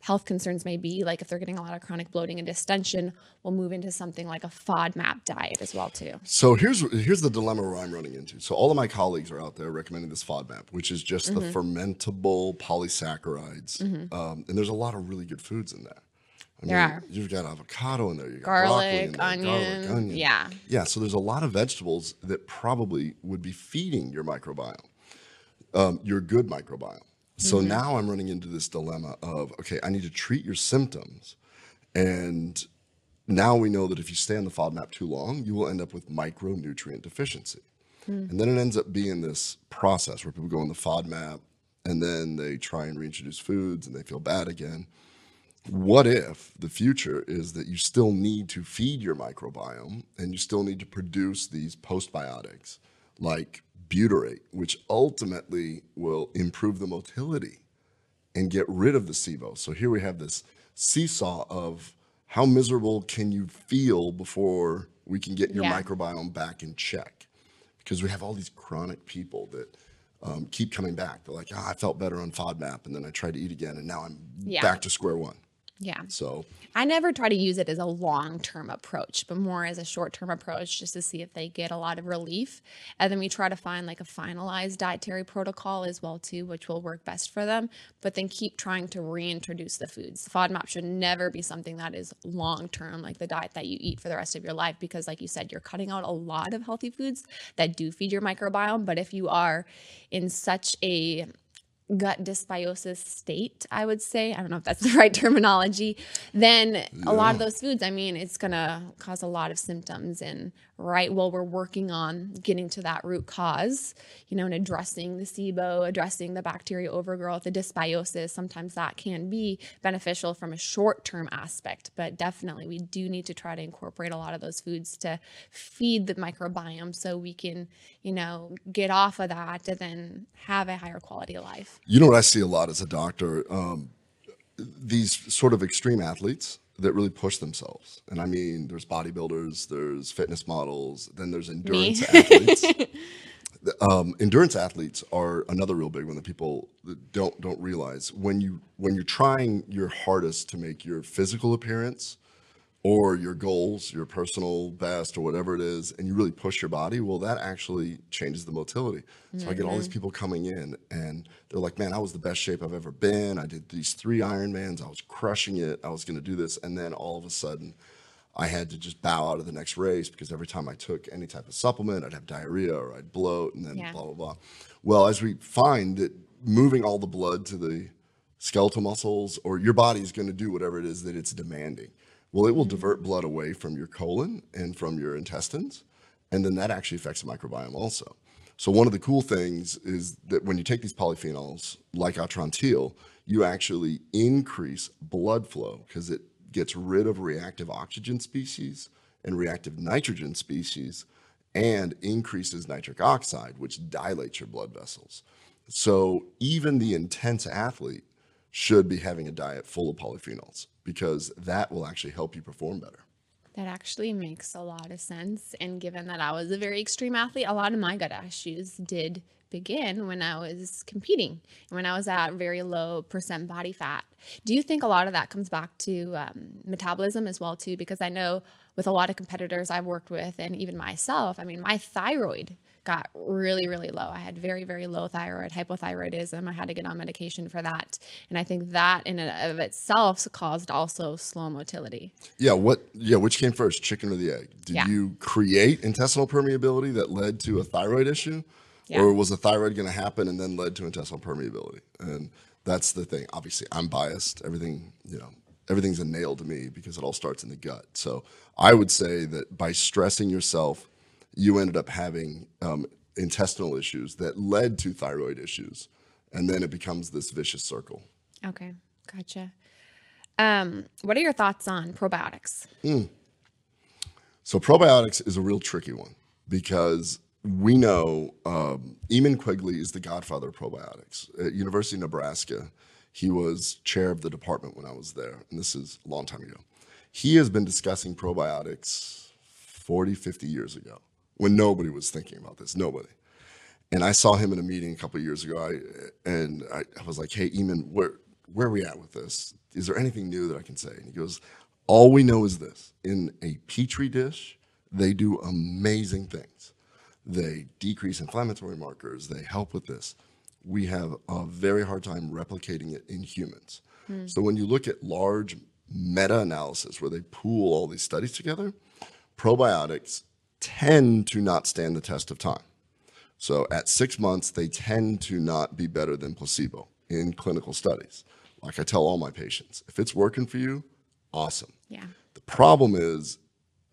health concerns may be. Like if they're getting a lot of chronic bloating and distension, we'll move into something like a FODMAP diet as well too. So here's here's the dilemma where I'm running into. So all of my colleagues are out there recommending this FODMAP, which is just Mm-hmm. the fermentable polysaccharides, um, and there's a lot of really good foods in there. I There are. You've got avocado in there. You got Garlic, there, onion, garlic, onion. yeah. Yeah. So there's a lot of vegetables that probably would be feeding your microbiome, um, your good microbiome. So Mm-hmm. now I'm running into this dilemma of okay, I need to treat your symptoms, and now we know that if you stay on the FODMAP too long, you will end up with micronutrient deficiency. And then it ends up being this process where people go on the FODMAP and then they try and reintroduce foods and they feel bad again. What if the future is that you still need to feed your microbiome and you still need to produce these postbiotics like butyrate, which ultimately will improve the motility and get rid of the SIBO? So here we have this seesaw of how miserable can you feel before we can get your Yeah. microbiome back in check? Because we have all these chronic people that um, keep coming back. They're like, ah, I felt better on FODMAP, and then I tried to eat again, and now I'm Yeah. back to square one. Yeah. So I never try to use it as a long term approach, but more as a short term approach just to see if they get a lot of relief. And then we try to find like a finalized dietary protocol as well too, which will work best for them. But then keep trying to reintroduce the foods. FODMAP should never be something that is long term, like the diet that you eat for the rest of your life, because like you said, you're cutting out a lot of healthy foods that do feed your microbiome. But if you are in such a gut dysbiosis state, I would say. I don't know if that's *laughs* the right terminology. Then a lot of those foods, I mean, it's going to cause a lot of symptoms. And right while we're working on getting to that root cause, you know, and addressing the SIBO, addressing the bacteria overgrowth, the dysbiosis, sometimes that can be beneficial from a short term aspect. But definitely, we do need to try to incorporate a lot of those foods to feed the microbiome so we can, you know, get off of that and then have a higher quality of life. You know what I see a lot as a doctor? Um, these sort of extreme athletes that really push themselves. And I mean, there's bodybuilders, there's fitness models, then there's endurance athletes. *laughs* Um, endurance athletes are another real big one that people don't don't realize. When you when you're trying your hardest to make your physical appearance or your goals, your personal best, or whatever it is, and you really push your body, well, that actually changes the motility. So I get all these mm-hmm. people coming in, and they're like, "Man, I was the best shape I've ever been. I did these three Ironmans. I was crushing it. I was going to do this, and then all of a sudden." I had to just bow out of the next race because every time I took any type of supplement, I'd have diarrhea or I'd bloat and then Yeah. blah, blah, blah. Well, as we find that moving all the blood to the skeletal muscles or your body is going to do whatever it is that it's demanding. Well, it will divert blood away from your colon and from your intestines, and then that actually affects the microbiome also. So one of the cool things is that when you take these polyphenols like Atrantil, you actually increase blood flow because it gets rid of reactive oxygen species and reactive nitrogen species and increases nitric oxide, which dilates your blood vessels. So even the intense athlete should be having a diet full of polyphenols because that will actually help you perform better. That actually makes a lot of sense. And given that I was a very extreme athlete, a lot of my gut issues did begin when I was competing, when I was at very low percent body fat. Do you think a lot of that comes back to um, metabolism as well too? Because I know with a lot of competitors I've worked with, and even myself, I mean, my thyroid got really, really low. I had very, very low thyroid, hypothyroidism. I had to get on medication for that. And I think that in and of itself caused also slow motility. Yeah, what yeah, which came first, chicken or the egg? Did Yeah. you create intestinal permeability that led to a thyroid issue? Yeah. Or was a thyroid going to happen and then led to intestinal permeability? And that's the thing. Obviously, I'm biased. Everything, you know, everything's a nail to me because it all starts in the gut. So I would say that by stressing yourself, you ended up having um, intestinal issues that led to thyroid issues. And then it becomes this vicious circle. Okay, gotcha. Um, what are your thoughts on probiotics? So probiotics is a real tricky one because we know um, Eamonn Quigley is the godfather of probiotics. At University of Nebraska, he was chair of the department when I was there, and this is a long time ago. He has been discussing probiotics 40, 50 years ago when nobody was thinking about this, nobody. And I saw him in a meeting a couple of years ago, I, and I, I was like, "Hey, Eamonn, where where are we at with this? Is there anything new that I can say?" And he goes, "All we know is this: in a petri dish, they do amazing things. They decrease inflammatory markers. They help with this. We have a very hard time replicating it in humans. Hmm. So when you look at large meta-analysis where they pool all these studies together, probiotics tend to not stand the test of time." So at six months, they tend to not be better than placebo in clinical studies. Like I tell all my patients, if it's working for you, awesome. Yeah. The problem is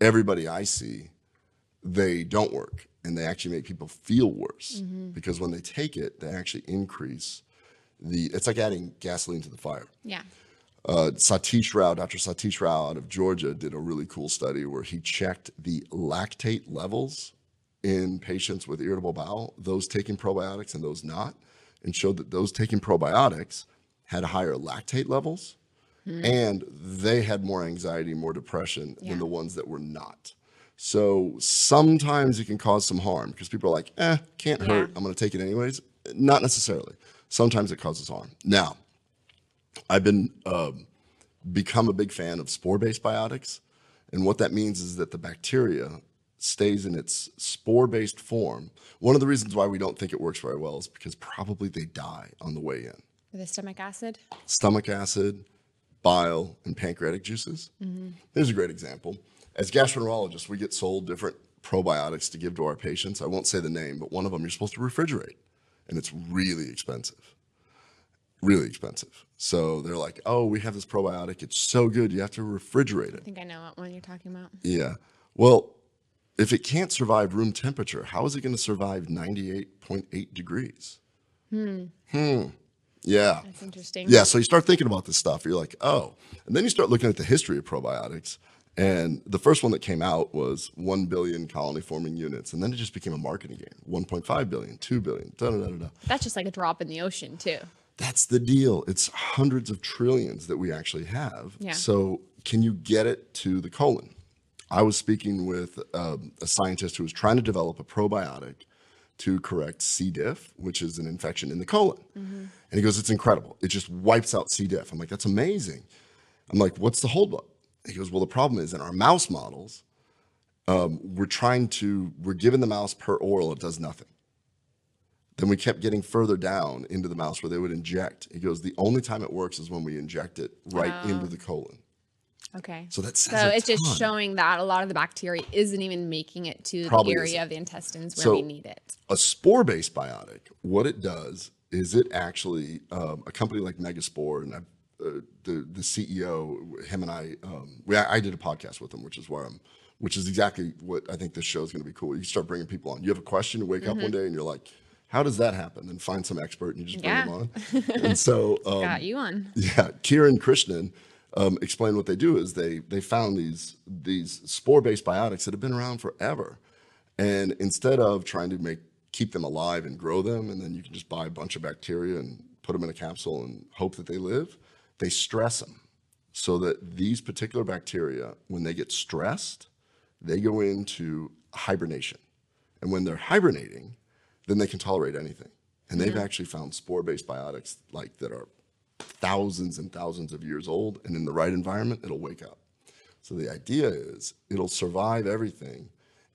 everybody I see, they don't work. and they actually make people feel worse mm-hmm. because when they take it, they actually increase the. It's like adding gasoline to the fire. Yeah. Uh, Satish Rao, Dr. Satish Rao out of Georgia, did a really cool study where he checked the lactate levels in patients with irritable bowel, those taking probiotics and those not, and showed that those taking probiotics had higher lactate levels and they had more anxiety, more depression Yeah. than the ones that were not. So sometimes it can cause some harm because people are like, eh, can't Yeah. hurt. I'm going to take it anyways. Not necessarily. Sometimes it causes harm. Now, I've been um, become a big fan of spore-based biotics, and what that means is that the bacteria stays in its spore-based form. One of the reasons why we don't think it works very well is because probably they die on the way in. The stomach acid. Stomach acid, bile, and pancreatic juices. Here's a great example. As gastroenterologists, we get sold different probiotics to give to our patients. I won't say the name, but one of them you're supposed to refrigerate, and it's really expensive. Really expensive. So they're like, oh, we have this probiotic. It's so good. You have to refrigerate it. I think I know what one you're talking about. Yeah. Well, if it can't survive room temperature, how is it going to survive 98.8 degrees? Hmm. Hmm. Yeah. That's interesting. Yeah, so you start thinking about this stuff. You're like, oh. And then you start looking at the history of probiotics. And the first one that came out was 1 billion colony forming units. And then it just became a marketing game 1.5 billion, 2 billion, da da da da. da. That's just like a drop in the ocean, too. That's the deal. It's hundreds of trillions that we actually have. Yeah. So, can you get it to the colon? I was speaking with um, a scientist who was trying to develop a probiotic to correct C. diff, which is an infection in the colon. And he goes, It's incredible. It just wipes out C. diff. I'm like, That's amazing. I'm like, What's the holdup? He goes, Well, the problem is in our mouse models, um, we're trying to, we're giving the mouse per oral, it does nothing. Then we kept getting further down into the mouse where they would inject. He goes, the only time it works is when we inject it right into the colon. Okay. So that's So it's just showing that a lot of the bacteria isn't even making it to Probably the area isn't. of the intestines where So- we need it. a spore-based biotic, what it does is it actually um, a company like Megaspore and I, uh, the the CEO, him and I, um, we I did a podcast with him, which is where I'm, which is exactly what I think this show is going to be cool. You start bringing people on. You have a question, you wake up Mm-hmm. one day and you're like, how does that happen? And find some expert and you just bring Yeah. them on. *laughs* And so um, Got you on. yeah, Kiran Krishnan um, explained what they do is they they found these these spore based biotics that have been around forever, and instead of trying to make keep them alive and grow them, and then you can just buy a bunch of bacteria and put them in a capsule and hope that they live, they stress them so that these particular bacteria, when they get stressed, they go into hibernation, and when they're hibernating, then they can tolerate anything. And they've actually found spore-based biotics like that are thousands and thousands of years old, and in the right environment, it'll wake up. So the idea is it'll survive everything,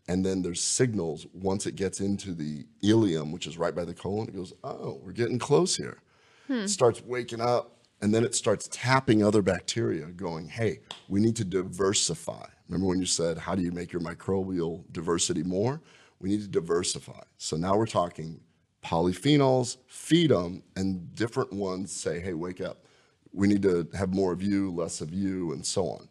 and then there's signals once it gets into the ileum, which is right by the colon. It goes, oh, we're getting close here. Hmm. It starts waking up, and then it starts tapping other bacteria, going, hey, we need to diversify. Remember when you said, how do you make your microbial diversity more? We need to diversify. So now we're talking polyphenols, feed them, and different ones say, hey, wake up. We need to have more of you, less of you, and so on.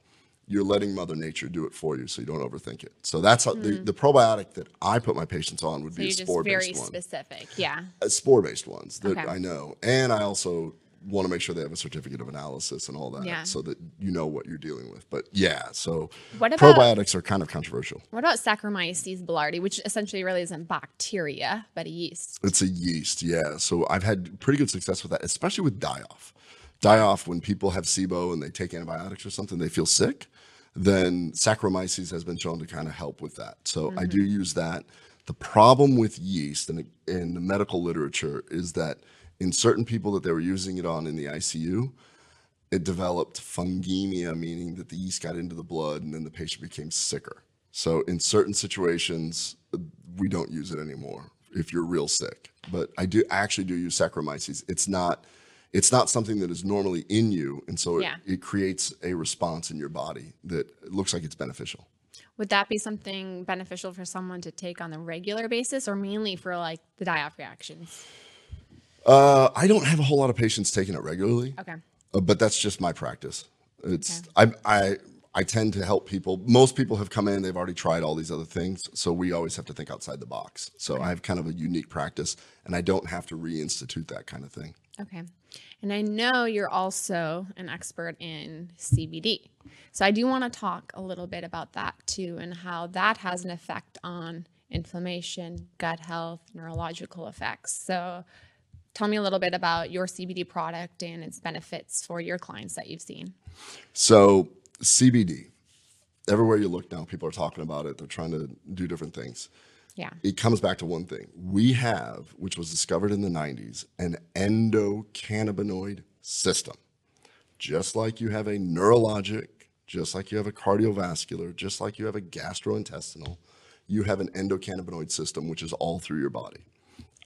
You're letting Mother Nature do it for you so you don't overthink it. So that's how the, the probiotic that I put my patients on would So be a spore very based one. specific. Yeah. Uh, spore based ones that Okay. I know. And I also want to make sure they have a certificate of analysis and all that Yeah. so that you know what you're dealing with. But yeah, so What about- probiotics are kind of controversial. What about Saccharomyces boulardii, which essentially really isn't bacteria, but a yeast? It's a yeast, yeah. So I've had pretty good success with that, especially with die off. Die off, when people have SIBO and they take antibiotics or something, they feel sick, then Saccharomyces has been shown to kind of help with that. So I do mm-hmm. use that. The problem with yeast and in the medical literature is that in certain people that they were using it on in the ICU, it developed fungemia, meaning that the yeast got into the blood and then the patient became sicker. So in certain situations, we don't use it anymore if you're real sick. But I do I actually do use Saccharomyces. It's not it's not something that is normally in you, and so it, it creates a response in your body that looks like it's beneficial. Would that be something beneficial for someone to take on a regular basis or mainly for like the die off reactions? Uh, I don't have a whole lot of patients taking it regularly. Okay. Uh, but that's just my practice. It's I I I tend to help people. Most people have come in, they've already tried all these other things. So we always have to think outside the box. So I have kind of a unique practice and I don't have to reinstitute that kind of thing. Okay. And I know you're also an expert in CBD. So I do want to talk a little bit about that too and how that has an effect on inflammation, gut health, neurological effects. So tell me a little bit about your CBD product and its benefits for your clients that you've seen. So, CBD, everywhere you look now, people are talking about it. They're trying to do different things. Yeah. It comes back to one thing. We have, which was discovered in the 90s, an endocannabinoid system. Just like you have a neurologic, just like you have a cardiovascular, just like you have a gastrointestinal, you have an endocannabinoid system, which is all through your body.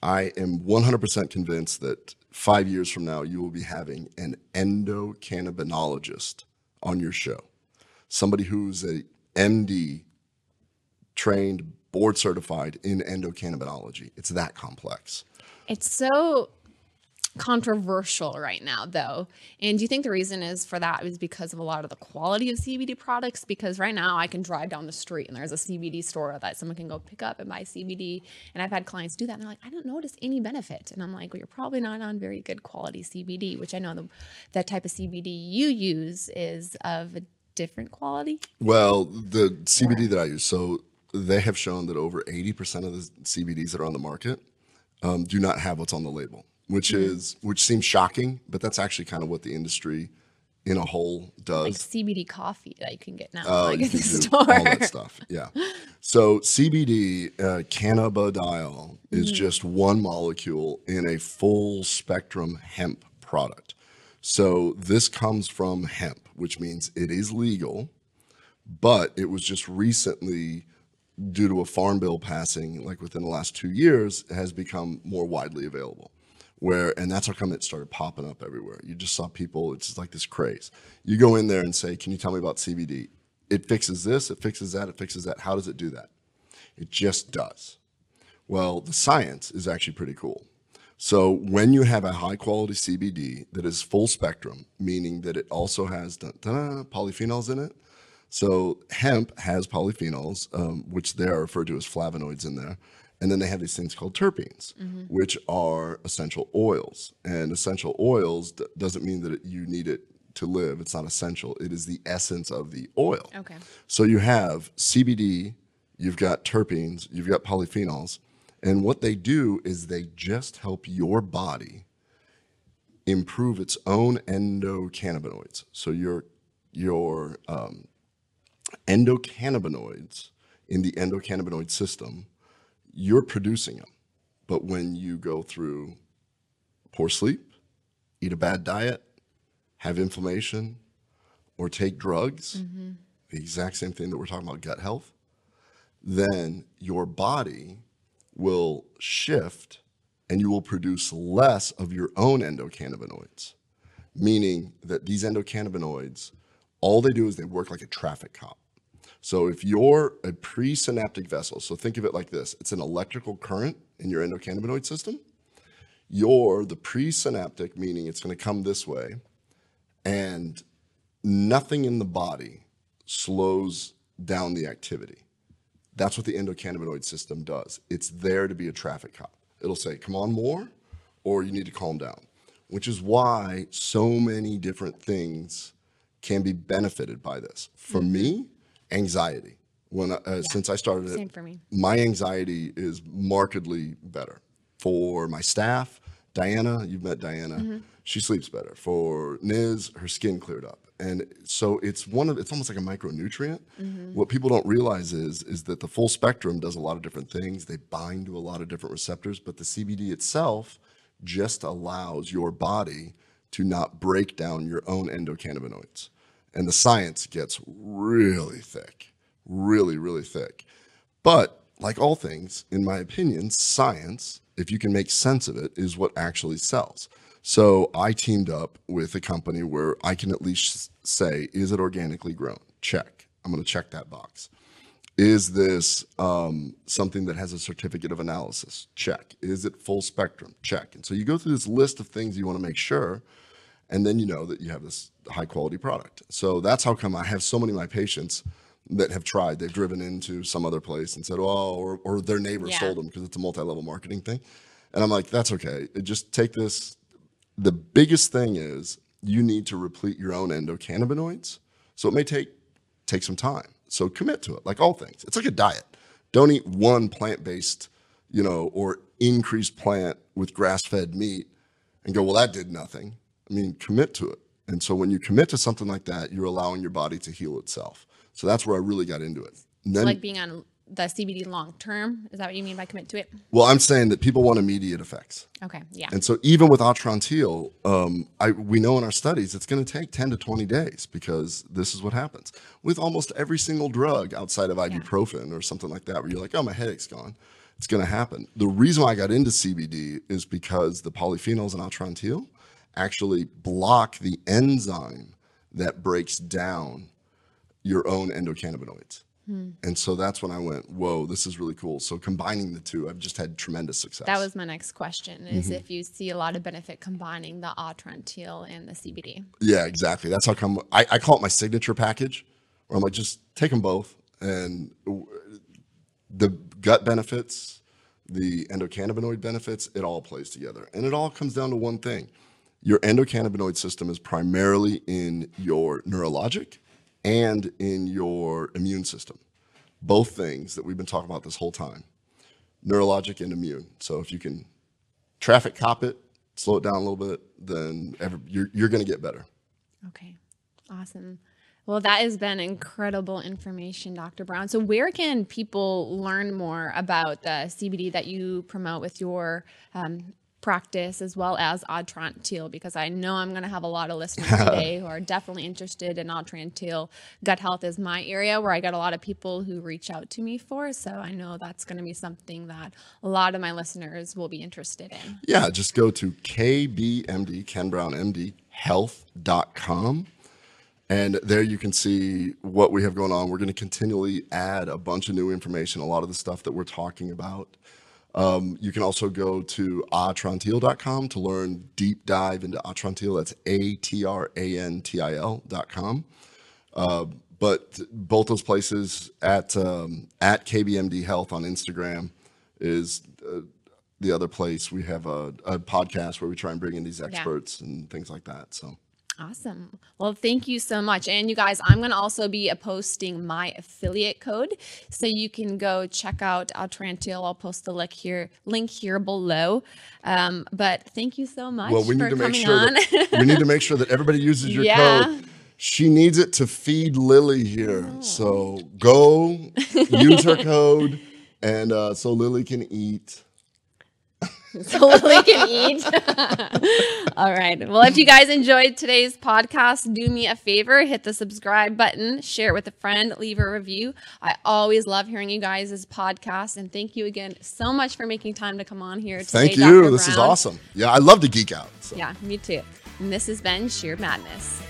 I am 100% convinced that five years from now, you will be having an endocannabinologist on your show. Somebody who's a MD, trained, board certified in endocannabinology. It's that complex. It's so controversial right now though. And do you think the reason is for that is because of a lot of the quality of cbd products? Because right now i can drive down the street and there's a cbd store that someone can go pick up and buy cbd and i've had clients do that and they're like i don't notice any benefit. And i'm like well you're probably not on very good quality cbd which i know the, that type of cbd you use is of a different quality. Well the cbd that i use so they have shown that over 80% of the cbds that are on the market um, do not have what's on the label which mm-hmm. is which seems shocking, but that's actually kind of what the industry in a whole does. Like CBD coffee that you can get now, uh, like at the store. All that stuff, yeah. So CBD uh, cannabidiol is mm-hmm. just one molecule in a full spectrum hemp product. So this comes from hemp, which means it is legal, but it was just recently due to a farm bill passing like within the last 2 years has become more widely available where and that's how come it started popping up everywhere. You just saw people, it's just like this craze. You go in there and say, Can you tell me about CBD? It fixes this, it fixes that, it fixes that. How does it do that? It just does. Well, the science is actually pretty cool. So when you have a high quality CBD that is full spectrum, meaning that it also has polyphenols in it. So hemp has polyphenols, um, which they are referred to as flavonoids in there. And then they have these things called terpenes, mm-hmm. which are essential oils. And essential oils d- doesn't mean that it, you need it to live. It's not essential. It is the essence of the oil. Okay. So you have CBD, you've got terpenes, you've got polyphenols, and what they do is they just help your body improve its own endocannabinoids. So your your um, endocannabinoids in the endocannabinoid system you're producing them. But when you go through poor sleep, eat a bad diet, have inflammation, or take drugs, mm-hmm. the exact same thing that we're talking about gut health, then your body will shift and you will produce less of your own endocannabinoids, meaning that these endocannabinoids, all they do is they work like a traffic cop. So if you're a presynaptic vessel, so think of it like this it's an electrical current in your endocannabinoid system. You're the presynaptic, meaning it's going to come this way, and nothing in the body slows down the activity. That's what the endocannabinoid system does. It's there to be a traffic cop. It'll say, come on more, or you need to calm down, which is why so many different things can be benefited by this. For mm-hmm. me, anxiety. When uh, yeah. since I started Same it, for me. my anxiety is markedly better. For my staff, Diana, you've met Diana. Mm-hmm. She sleeps better. For Niz, her skin cleared up. And so it's one of it's almost like a micronutrient. Mm-hmm. What people don't realize is is that the full spectrum does a lot of different things. They bind to a lot of different receptors, but the CBD itself just allows your body to not break down your own endocannabinoids and the science gets really thick, really, really thick. But like all things, in my opinion, science, if you can make sense of it, is what actually sells. So I teamed up with a company where I can at least say, is it organically grown? Check. I'm going to check that box. Is this um, something that has a certificate of analysis? Check. Is it full spectrum? Check. And so you go through this list of things you want to make sure and then you know that you have this high quality product. So that's how come I have so many of my patients that have tried. They've driven into some other place and said, "Oh," or, or their neighbor Yeah. sold them because it's a multi-level marketing thing. And I'm like, "That's okay. Just take this." The biggest thing is you need to replete your own endocannabinoids. So it may take take some time. So commit to it, like all things. It's like a diet. Don't eat one plant-based, you know, or increased plant with grass-fed meat and go, well, that did nothing. I mean, commit to it. And so when you commit to something like that, you're allowing your body to heal itself. So that's where I really got into it. And then, like being on the CBD long term. Is that what you mean by commit to it? well, I'm saying that people want immediate effects. Okay. Yeah. And so even with Atrantil, um, I, we know in our studies it's going to take 10 to 20 days because this is what happens. With almost every single drug outside of ibuprofen or something like that, where you're like, oh, my headache's gone, it's going to happen. The reason why I got into CBD is because the polyphenols in Atrantil actually block the enzyme that breaks down your own endocannabinoids. And so that's when I went, whoa, this is really cool. So combining the two, I've just had tremendous success. that was my next question: is Mm-hmm. if you see a lot of benefit combining the Atrantil and the CBD. Yeah, exactly. That's how come I, I call it my signature package, where I'm like, just take them both, and the gut benefits, the endocannabinoid benefits, it all plays together, and it all comes down to one thing: your endocannabinoid system is primarily in your neurologic and in your immune system, both things that we've been talking about this whole time, neurologic and immune. So if you can traffic cop it, slow it down a little bit, then every, you're you're going to get better. Okay. Awesome. Well, that has been incredible information, Dr. Brown. So, where can people learn more about the CBD that you promote with your um, practice as well as Atrantil? Because I know I'm going to have a lot of listeners *laughs* today who are definitely interested in Atrantil. Gut health is my area where I get a lot of people who reach out to me for. So, I know that's going to be something that a lot of my listeners will be interested in. Yeah, just go to KBMD, Ken Brown MD, health.com. And there you can see what we have going on. We're going to continually add a bunch of new information, a lot of the stuff that we're talking about. Um, you can also go to atrantil.com to learn deep dive into Atrantil. That's A T R A N T I L.com. Uh, but both those places at um, at KBMD Health on Instagram is uh, the other place. We have a, a podcast where we try and bring in these experts and things like that. So Awesome. Well, thank you so much. And you guys, I'm going to also be posting my affiliate code. So you can go check out Atrantil. I'll post the link here, link here below. Um, but thank you so much well, we for need to make coming sure on. that we need to make sure that everybody *laughs* uses your Yeah. code. She needs it to feed Lily here. So go use her code, and uh, so Lily can eat. *laughs* *laughs* so Lily can eat. *laughs* All right. Well, if you guys enjoyed today's podcast, do me a favor, hit the subscribe button, share it with a friend, leave a review. I always love hearing you guys' podcast. And thank you again so much for making time to come on here today. Thank you. Dr. This is awesome. Yeah, I love to geek out. So. Yeah, me too. And this has been Sheer Madness.